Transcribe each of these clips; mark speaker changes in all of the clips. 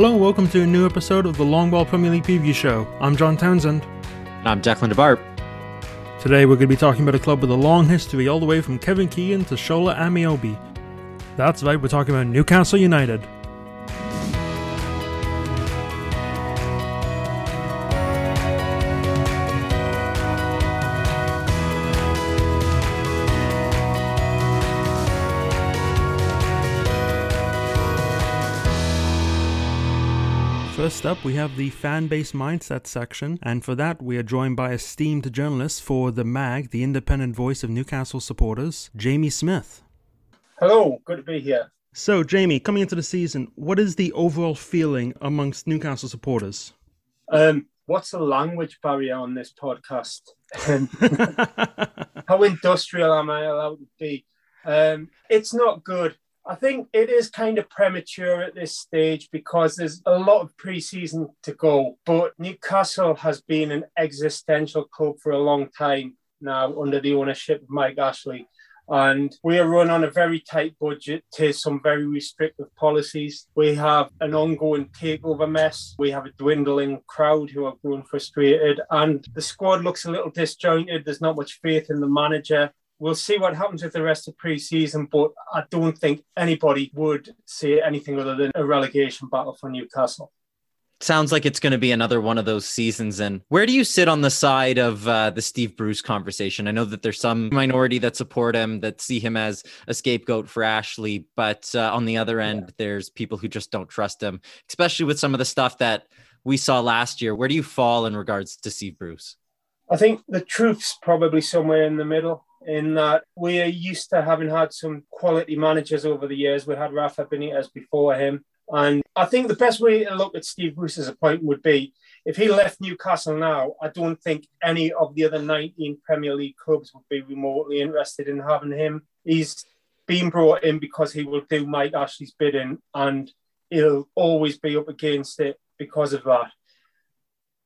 Speaker 1: Hello and welcome to a new episode of the Longball Premier League Preview Show. I'm John Townsend.
Speaker 2: And I'm Declan Da Barp.
Speaker 1: Today we're going to be talking about a club with a long history all the way from Kevin Keegan to Shola Ameobi. That's right, we're talking about Newcastle United. First up, we have the fan base mindset section, and for that, we are joined by esteemed journalist for The Mag, the independent voice of Newcastle supporters, Jamie Smith.
Speaker 3: Hello, good to be here.
Speaker 1: So, Jamie, coming into the season, what is the overall feeling amongst Newcastle supporters?
Speaker 3: Um, what's the language barrier on this podcast? How industrial am I allowed to be? Um, it's not good. I think it is kind of premature at this stage because there's a lot of preseason to go. But Newcastle has been an existential club for a long time now under the ownership of Mike Ashley. And we are run on a very tight budget to some very restrictive policies. We have an ongoing takeover mess. We have a dwindling crowd who are growing frustrated. And the squad looks a little disjointed. There's not much faith in the manager we'll see what happens with the rest of pre-season, but I don't think anybody would say anything other than a relegation battle for Newcastle.
Speaker 2: Sounds like it's going to be another one of those seasons. And where do you sit on the side of uh, the Steve Bruce conversation? I know that there's some minority that support him, that see him as a scapegoat for Ashley, but uh, on the other end, yeah. there's people who just don't trust him, especially with some of the stuff that we saw last year. Where do you fall in regards to Steve Bruce?
Speaker 3: I think the truth's probably somewhere in the middle in that we are used to having had some quality managers over the years. We had Rafa Benitez before him. And I think the best way to look at Steve Bruce's appointment would be if he left Newcastle now, I don't think any of the other 19 Premier League clubs would be remotely interested in having him. He's been brought in because he will do Mike Ashley's bidding and he'll always be up against it because of that.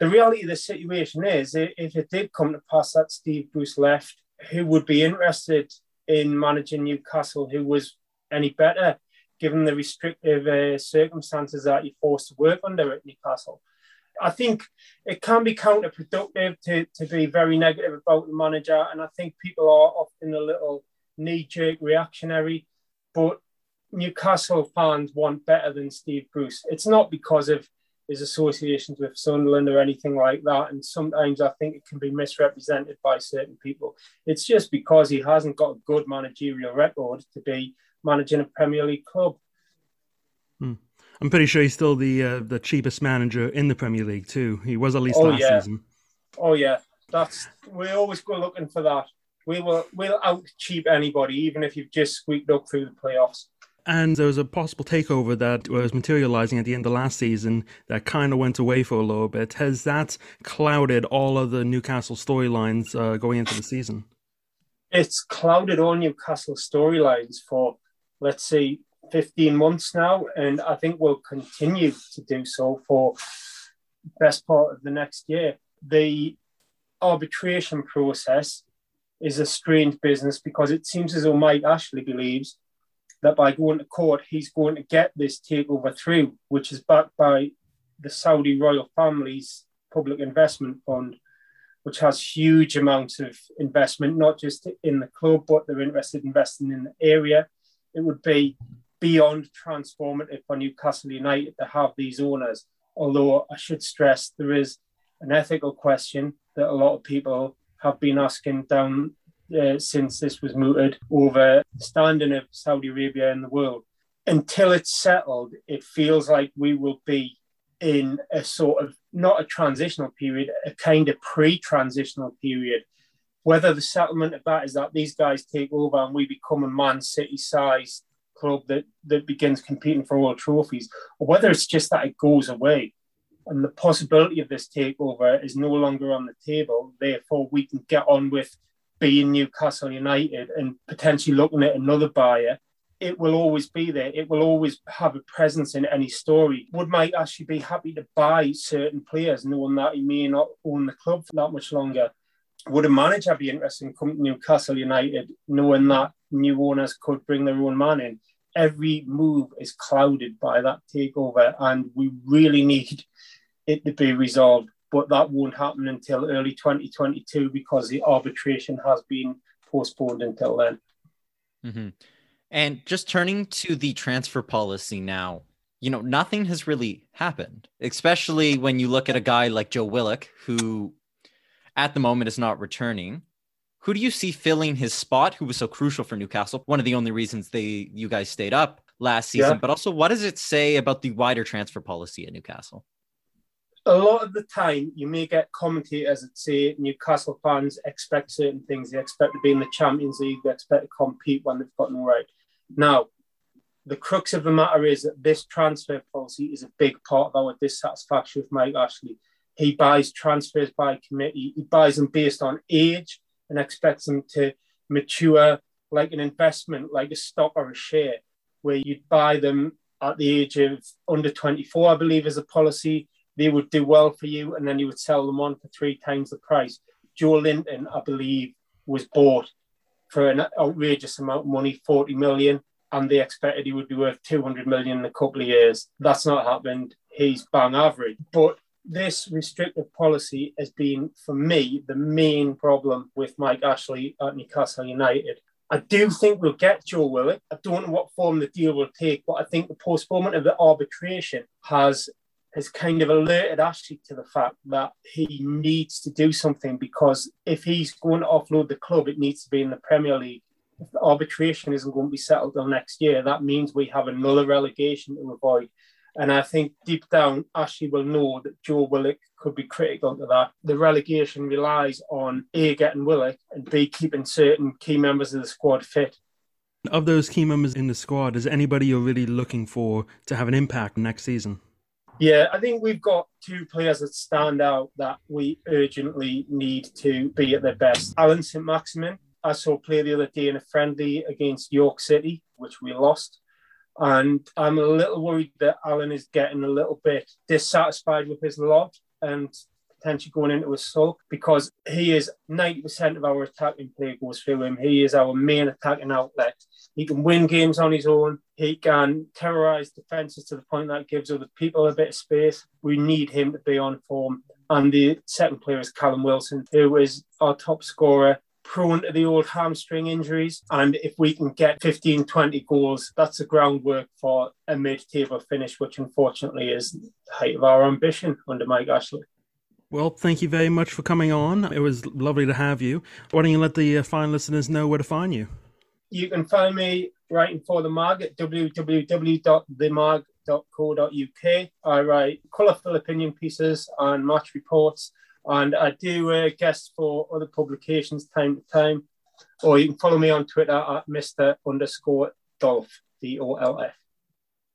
Speaker 3: The reality of the situation is, if it did come to pass that Steve Bruce left, who would be interested in managing Newcastle who was any better given the restrictive uh, circumstances that you're forced to work under at Newcastle. I think it can be counterproductive to, to be very negative about the manager, and I think people are often a little knee jerk reactionary. But Newcastle fans want better than Steve Bruce. It's not because of his associations with Sunderland or anything like that. And sometimes I think it can be misrepresented by certain people. It's just because he hasn't got a good managerial record to be managing a Premier League club.
Speaker 1: Hmm. I'm pretty sure he's still the uh, the cheapest manager in the Premier League too. He was at least
Speaker 3: oh,
Speaker 1: last
Speaker 3: yeah.
Speaker 1: season.
Speaker 3: Oh yeah, that's we always go looking for that. We will we'll out cheap anybody, even if you've just squeaked up through the playoffs.
Speaker 1: And there was a possible takeover that was materializing at the end of last season that kind of went away for a little bit. Has that clouded all of the Newcastle storylines uh, going into the season?
Speaker 3: It's clouded all Newcastle storylines for, let's say, 15 months now. And I think we'll continue to do so for the best part of the next year. The arbitration process is a strange business because it seems as though Mike Ashley believes that by going to court, he's going to get this takeover through, which is backed by the Saudi royal family's public investment fund, which has huge amounts of investment, not just in the club, but they're interested in investing in the area. It would be beyond transformative for Newcastle United to have these owners. Although I should stress there is an ethical question that a lot of people have been asking down uh, since this was mooted over the standing of Saudi Arabia in the world. Until it's settled, it feels like we will be in a sort of not a transitional period, a kind of pre-transitional period. Whether the settlement of that is that these guys take over and we become a Man City sized club that, that begins competing for all trophies, or whether it's just that it goes away and the possibility of this takeover is no longer on the table. Therefore, we can get on with being Newcastle United and potentially looking at another buyer, it will always be there. It will always have a presence in any story. Would Mike Ashley be happy to buy certain players, knowing that he may not own the club for that much longer? Would a manager be interested in coming to Newcastle United, knowing that new owners could bring their own man in? every move is clouded by that takeover, and we really need it to be resolved. But that won't happen until early 2022 because the arbitration has been postponed until then.
Speaker 2: Mm-hmm. And just turning to the transfer policy now, you know, nothing has really happened, especially when you look at a guy like Joe Willock, who at the moment is not returning. Who do you see filling his spot, who was so crucial for Newcastle? One of the only reasons they you guys stayed up last season, yeah. but also what does it say about the wider transfer policy at Newcastle?
Speaker 3: A lot of the time, you may get commentators that say Newcastle fans expect certain things. They expect to be in the Champions League. They expect to compete when they've got right. Now, the crux of the matter is that this transfer policy is a big part of our dissatisfaction with Mike Ashley. He buys transfers by committee. He buys them based on age and expects them to mature like an investment, like a stock or a share, where you'd buy them at the age of under 24, I believe, is a policy. They would do well for you, and then you would sell them on for three times the price. Joelinton, I believe, was bought for an outrageous amount of money, 40 million, and they expected he would be worth 200 million in a couple of years. That's not happened. He's bang average. But this restrictive policy has been, for me, the main problem with Mike Ashley at Newcastle United. I do think we'll get Joe Willock. I don't know what form the deal will take, but I think the postponement of the arbitration has has kind of alerted Ashley to the fact that he needs to do something because if he's going to offload the club, it needs to be in the Premier League. If the arbitration isn't going to be settled till next year, that means we have another relegation to avoid. And I think deep down, Ashley will know that Joe Willock could be critical to that. The relegation relies on A, getting Willock, and B, keeping certain key members of the squad fit.
Speaker 1: Of those key members in the squad, is anybody you're really looking for to have an impact next season?
Speaker 3: Yeah, I think we've got two players that stand out that we urgently need to be at their best. Allan Saint-Maximin, I saw play the other day in a friendly against York City, which we lost. And I'm a little worried that Allan is getting a little bit dissatisfied with his lot and potentially going into a sulk because he is 90% of our attacking play goes through him. He is our main attacking outlet. He can win games on his own. He can terrorize defenses to the point that gives other people a bit of space. We need him to be on form. And the second player is Callum Wilson, who is our top scorer prone to the old hamstring injuries. And if we can get 15, 20 goals, that's the groundwork for a mid table finish, which unfortunately is the height of our ambition under Mike Ashley.
Speaker 1: Well, thank you very much for coming on. It was lovely to have you. Why don't you let the uh, fine listeners know where to find you?
Speaker 3: You can find me writing for the mag at www.themag.co.uk. I write colourful opinion pieces and match reports and I do uh, guest for other publications time to time. Or you can follow me on Twitter at Mr. underscore Dolf, D O L F.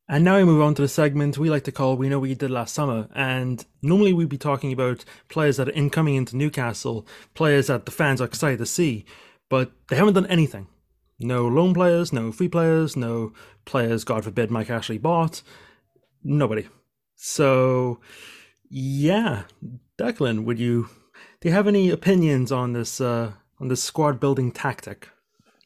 Speaker 1: And now we move on to the segment we like to call We Know What You Did Last Summer. And normally we'd be talking about players that are incoming into Newcastle, players that the fans are excited to see, but they haven't done anything. No loan players, no free players, no players, God forbid, Mike Ashley bought. Nobody. So, yeah, Declan, would you do you have any opinions on this uh, on this squad building tactic?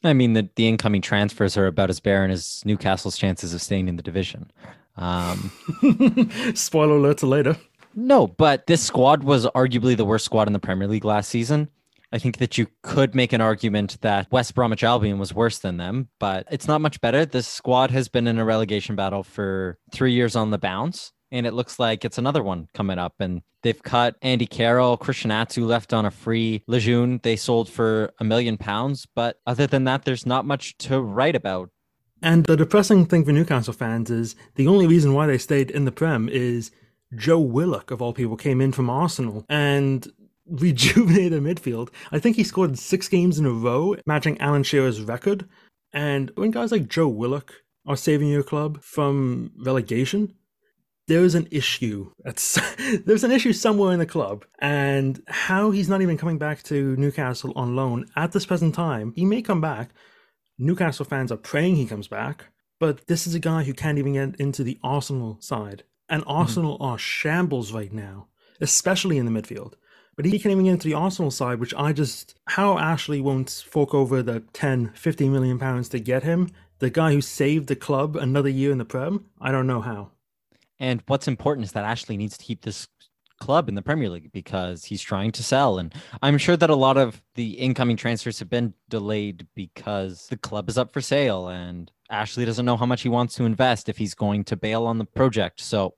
Speaker 2: I mean, the, the incoming transfers are about as barren as Newcastle's chances of staying in the division. Um,
Speaker 1: Spoiler alert to later.
Speaker 2: No, but this squad was arguably the worst squad in the Premier League last season. I think that you could make an argument that West Bromwich Albion was worse than them, but it's not much better. This squad has been in a relegation battle for three years on the bounce and it looks like it's another one coming up. And they've cut Andy Carroll, Christian Atsu left on a free. Lejeune they sold for a million pounds, but other than that, there's not much to write about.
Speaker 1: And the depressing thing for Newcastle fans is the only reason why they stayed in the Prem is Joe Willock, of all people, came in from Arsenal and rejuvenated the midfield. I think he scored six games in a row, matching Alan Shearer's record. And when guys like Joe Willock are saving your club from relegation, there's an issue. there's an issue somewhere in the club, and how he's not even coming back to Newcastle on loan at this present time. He may come back. Newcastle fans are praying he comes back, but this is a guy who can't even get into the Arsenal side, and mm-hmm. Arsenal mm-hmm. are shambles right now, especially in the midfield. But he can't even get into the Arsenal side, which I just how Ashley won't fork over the 10, 50 million pounds to get him the guy who saved the club another year in the Prem, I don't know how.
Speaker 2: And what's important is that Ashley needs to keep this club in the Premier League because he's trying to sell. And I'm sure that a lot of the incoming transfers have been delayed because the club is up for sale and Ashley doesn't know how much he wants to invest if he's going to bail on the project. So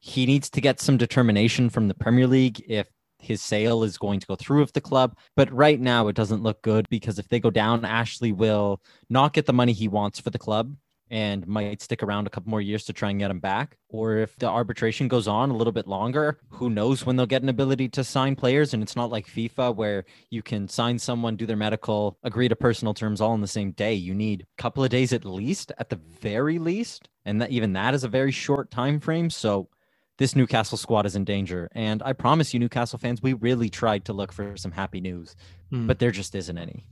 Speaker 2: he needs to get some determination from the Premier League if his sale is going to go through with the club. But right now, it doesn't look good because if they go down, Ashley will not get the money he wants for the club and might stick around a couple more years to try and get him back. Or if the arbitration goes on a little bit longer, who knows when they'll get an ability to sign players. And it's not like FIFA where you can sign someone, do their medical, agree to personal terms all in the same day. You need a couple of days at least, at the very least. And that even that is a very short time frame. So this Newcastle squad is in danger. And I promise you, Newcastle fans, we really tried to look for some happy news, mm. but there just isn't any.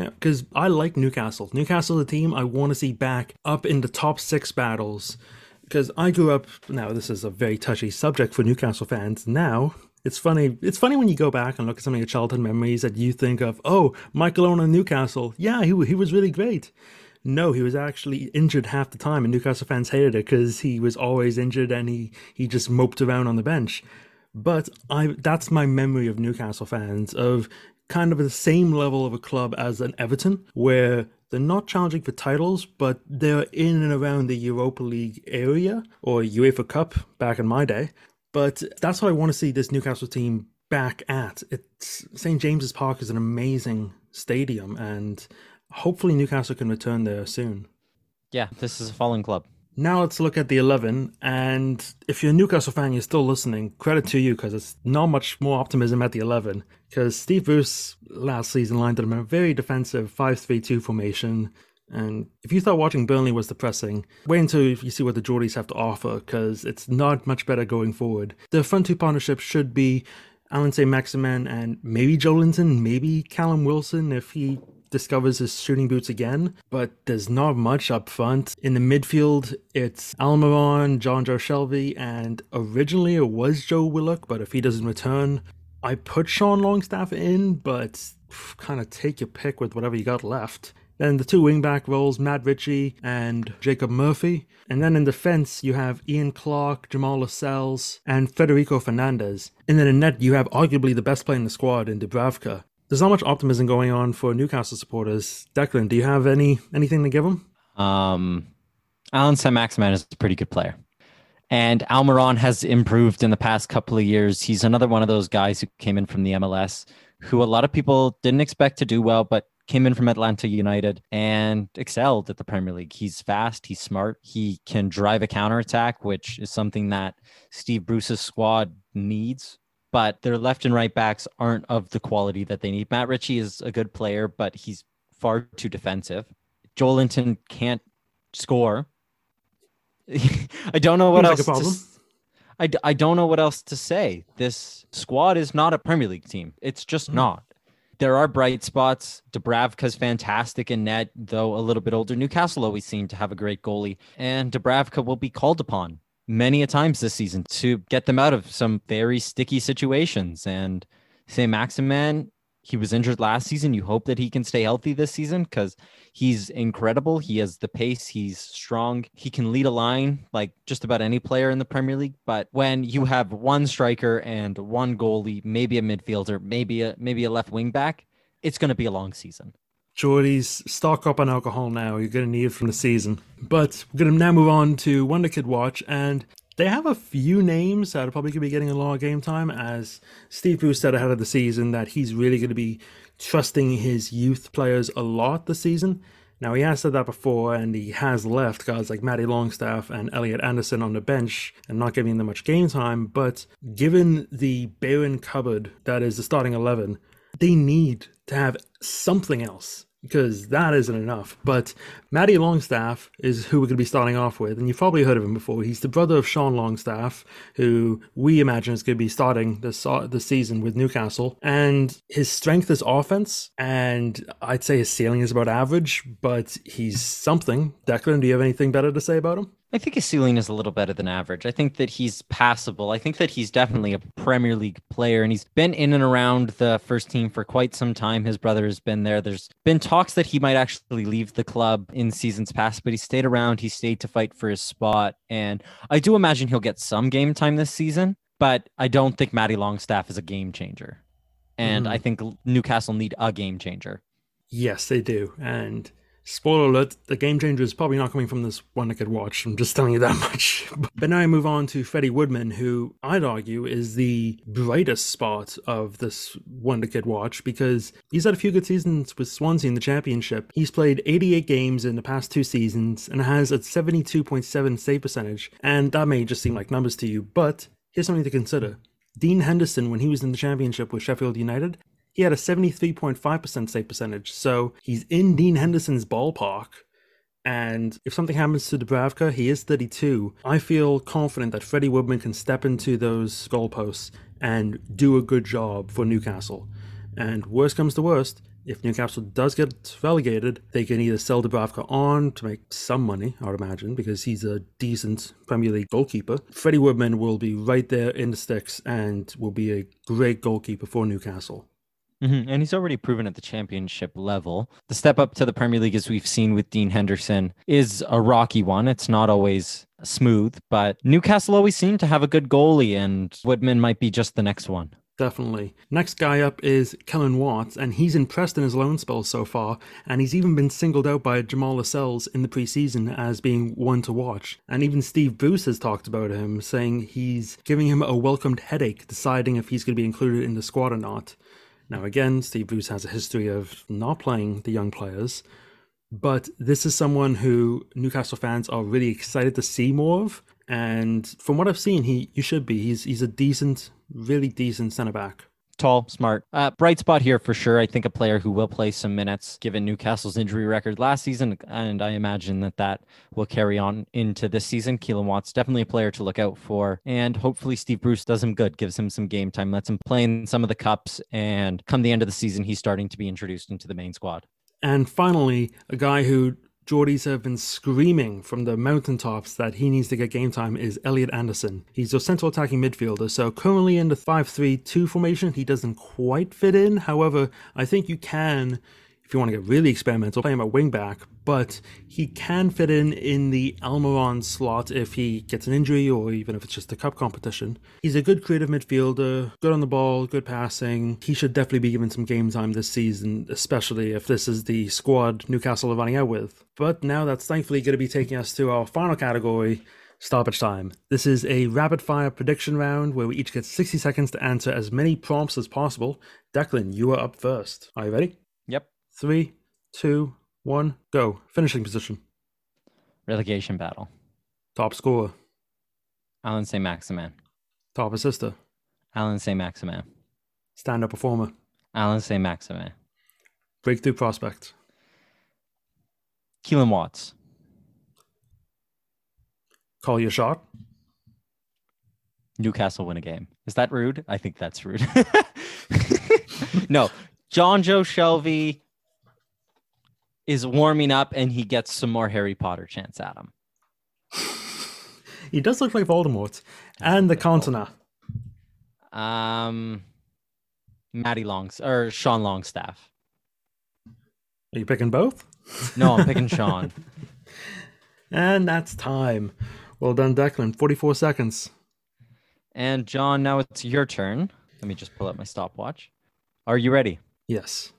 Speaker 1: Yeah, because I like Newcastle. Newcastle, the team I want to see back up in the top six battles. Because I grew up. Now, this is a very touchy subject for Newcastle fans. Now, it's funny. It's funny when you go back and look at some of your childhood memories that you think of. Oh, Michael Owen Newcastle. Yeah, he he was really great. No, he was actually injured half the time, and Newcastle fans hated it because he was always injured and he he just moped around on the bench. But I that's my memory of Newcastle fans of kind of the same level of a club as an Everton, where they're not challenging for titles, but they're in and around the Europa League area or UEFA Cup back in my day. But that's what I want to see this Newcastle team back at. It's St James's Park is an amazing stadium, and hopefully Newcastle can return there soon.
Speaker 2: Yeah, this is a fallen club.
Speaker 1: Now let's look at the 11. And if you're a Newcastle fan, you're still listening, credit to you because it's not much more optimism at the 11. Because Steve Bruce last season lined them in a very defensive 5 3 2 formation. And if you thought watching Burnley was depressing, wait until you see what the Geordies have to offer because it's not much better going forward. The front two partnership should be Allan Saint-Maximin and maybe Joelinton, maybe Callum Wilson if he discovers his shooting boots again, but there's not much up front. In the midfield, it's Almiron, Jonjo Shelvey, and originally it was Joe Willock, but if he doesn't return, I put Sean Longstaff in, but kind of take your pick with whatever you got left. Then the two wingback roles, Matt Ritchie and Jacob Murphy. And then in defense, you have Ciaran Clark, Jamal Lascelles, and Federico Fernandez. And then in net, you have arguably the best player in the squad in Dubravka there's not much optimism going on for Newcastle supporters. Declan, do you have any anything to give them?
Speaker 2: Um, Allan Saint-Maximin is a pretty good player. And Almiron has improved in the past couple of years. He's another one of those guys who came in from the MLS, who a lot of people didn't expect to do well, but came in from Atlanta United and excelled at the Premier League. He's fast, he's smart, he can drive a counterattack, which is something that Steve Bruce's squad needs but their left and right backs aren't of the quality that they need. Matt Ritchie is a good player, but he's far too defensive. Joelinton can't score. I don't know what else. Like to, I, I don't know what else to say. This squad is not a Premier League team. It's just mm-hmm. not. There are bright spots. Dubravka's fantastic in net, though a little bit older. Newcastle always seem to have a great goalie, and Dubravka will be called upon many a times this season to get them out of some very sticky situations. And Saint-Maximin, he was injured last season. You hope that he can stay healthy this season because he's incredible. He has the pace, he's strong, he can lead a line like just about any player in the Premier League. But when you have one striker and one goalie, maybe a midfielder, maybe a maybe a left wing back, it's going to be a long season.
Speaker 1: Geordies, stock up on alcohol now. You're going to need it from the season. But we're going to now move on to Wonder Kid Watch, and they have a few names that are probably going to be getting a lot of game time. As Steve Bruce said ahead of the season, that he's really going to be trusting his youth players a lot this season. Now, he has said that before, and he has left guys like Matty Longstaff and Elliot Anderson on the bench and not giving them much game time. But given the barren cupboard that is the starting 11, they need to have something else because that isn't enough. But Matty Longstaff is who we're going to be starting off with, and you've probably heard of him before. He's the brother of Sean Longstaff, who we imagine is going to be starting this this season with Newcastle. And his strength is offense, and I'd say his ceiling is about average, but he's something. Declan, do you have anything better to say about him?
Speaker 2: I think his ceiling is a little better than average. I think that he's passable. I think that he's definitely a Premier League player and he's been in and around the first team for quite some time. His brother has been there. There's been talks that he might actually leave the club in seasons past, but he stayed around. He stayed to fight for his spot. And I do imagine he'll get some game time this season, but I don't think Matty Longstaff is a game changer. And mm. I think Newcastle need a game changer.
Speaker 1: Yes, they do. And spoiler alert, the game changer is probably not coming from this Wonderkid watch. I'm just telling you that much. but now I move on to Freddie Woodman, who I'd argue is the brightest spot of this Wonderkid watch because he's had a few good seasons with Swansea in the championship. He's played 88 games in the past two seasons and has a 72.7 save percentage. And that may just seem like numbers to you, but here's something to consider. Dean Henderson, when he was in the championship with Sheffield United, he had a 73.5% save percentage. So he's in Dean Henderson's ballpark. And if something happens to Dubravka, he is 32. I feel confident that Freddie Woodman can step into those goalposts and do a good job for Newcastle. And worst comes to worst, if Newcastle does get relegated, they can either sell Dubravka on to make some money, I would imagine, because he's a decent Premier League goalkeeper. Freddie Woodman will be right there in the sticks and will be a great goalkeeper for Newcastle.
Speaker 2: Mm-hmm. And he's already proven at the championship level. The step up to the Premier League, as we've seen with Dean Henderson, is a rocky one. It's not always smooth, but Newcastle always seem to have a good goalie, and Woodman might be just the next one.
Speaker 1: Definitely. Next guy up is Kelland Watts, and he's impressed in his loan spell so far, and he's even been singled out by Jamal Lascelles in the preseason as being one to watch. And even Steve Bruce has talked about him, saying he's giving him a welcomed headache deciding if he's going to be included in the squad or not. Now, again, Steve Bruce has a history of not playing the young players, but this is someone who Newcastle fans are really excited to see more of. And from what I've seen, he you should be. He's he's a decent, really decent centre back
Speaker 2: tall, smart. Uh, bright spot here for sure. I think a player who will play some minutes given Newcastle's injury record last season, and I imagine that that will carry on into this season. Keelan Watts definitely a player to look out for, and hopefully Steve Bruce does him good, gives him some game time, lets him play in some of the cups, and come the end of the season, he's starting to be introduced into the main squad.
Speaker 1: And finally, a guy who Geordies have been screaming from the mountaintops that he needs to get game time is Elliot Anderson. He's a central attacking midfielder, so currently in the 5 3 2 formation, he doesn't quite fit in. However, I think you can if you want to get really experimental, play him at wingback, but he can fit in in the Almiron slot if he gets an injury or even if it's just a cup competition. He's a good creative midfielder, good on the ball, good passing. He should definitely be given some game time this season, especially if this is the squad Newcastle are running out with. But now that's thankfully going to be taking us to our final category, stoppage time. This is a rapid fire prediction round where we each get 60 seconds to answer as many prompts as possible. Declan, you are up first. Are you ready? Three, two, one, go. Finishing position.
Speaker 2: Relegation battle.
Speaker 1: Top scorer.
Speaker 2: Allan Saint-Maximin.
Speaker 1: Top assister.
Speaker 2: Allan Saint-Maximin.
Speaker 1: Stand up performer.
Speaker 2: Allan Saint-Maximin.
Speaker 1: Breakthrough prospect.
Speaker 2: Keelan Watts.
Speaker 1: Call your shot.
Speaker 2: Newcastle win a game. Is that rude? I think that's rude. no. Jonjo Shelvey is warming up and he gets some more Harry Potter chants at him.
Speaker 1: he does look like Voldemort. And the Cantona.
Speaker 2: Um Matty Longs or Sean Longstaff.
Speaker 1: Are you picking both?
Speaker 2: No, I'm picking Sean.
Speaker 1: and that's time. Well done, Declan. 44 seconds.
Speaker 2: And John, now it's your turn. Let me just pull up my stopwatch. Are you ready?
Speaker 1: Yes.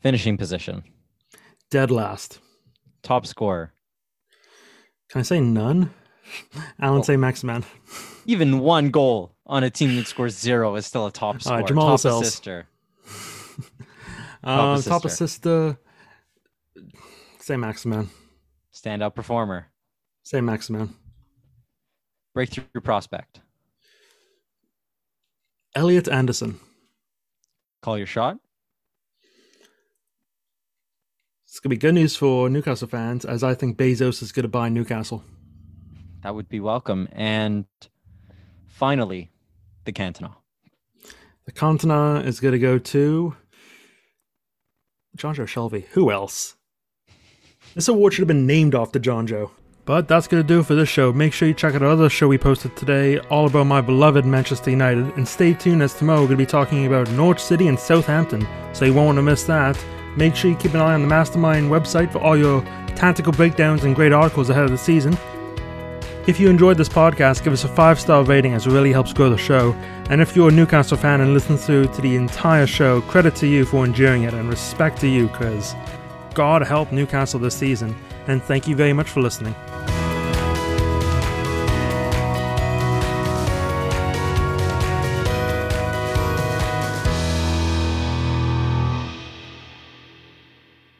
Speaker 2: Finishing position.
Speaker 1: Dead last.
Speaker 2: Top scorer.
Speaker 1: Can I say none? Allan oh. Saint-Maximin.
Speaker 2: Even one goal on a team that scores zero is still a top scorer. Uh,
Speaker 1: Jamal
Speaker 2: top
Speaker 1: Cells.
Speaker 2: assister.
Speaker 1: uh, top assister. Saint-Maximin.
Speaker 2: Standout performer.
Speaker 1: Saint-Maximin.
Speaker 2: Breakthrough prospect.
Speaker 1: Elliot Anderson.
Speaker 2: Call your shot.
Speaker 1: It's going to be good news for Newcastle fans, as I think Bezos is going to buy Newcastle.
Speaker 2: That would be welcome. And finally, the Cantona.
Speaker 1: The Cantona is going to go to Jonjo Shelvey. Who else? This award should have been named after Jonjo. But that's going to do it for this show. Make sure you check out our other show we posted today, all about my beloved Manchester United. And stay tuned as tomorrow we're going to be talking about Norwich City and Southampton, so you won't want to miss that. Make sure you keep an eye on the Mastermind website for all your tactical breakdowns and great articles ahead of the season. If you enjoyed this podcast, give us a five star rating as it really helps grow the show. And if you're a Newcastle fan and listen through to the entire show, credit to you for enduring it and respect to you because God help Newcastle this season. And thank you very much for listening.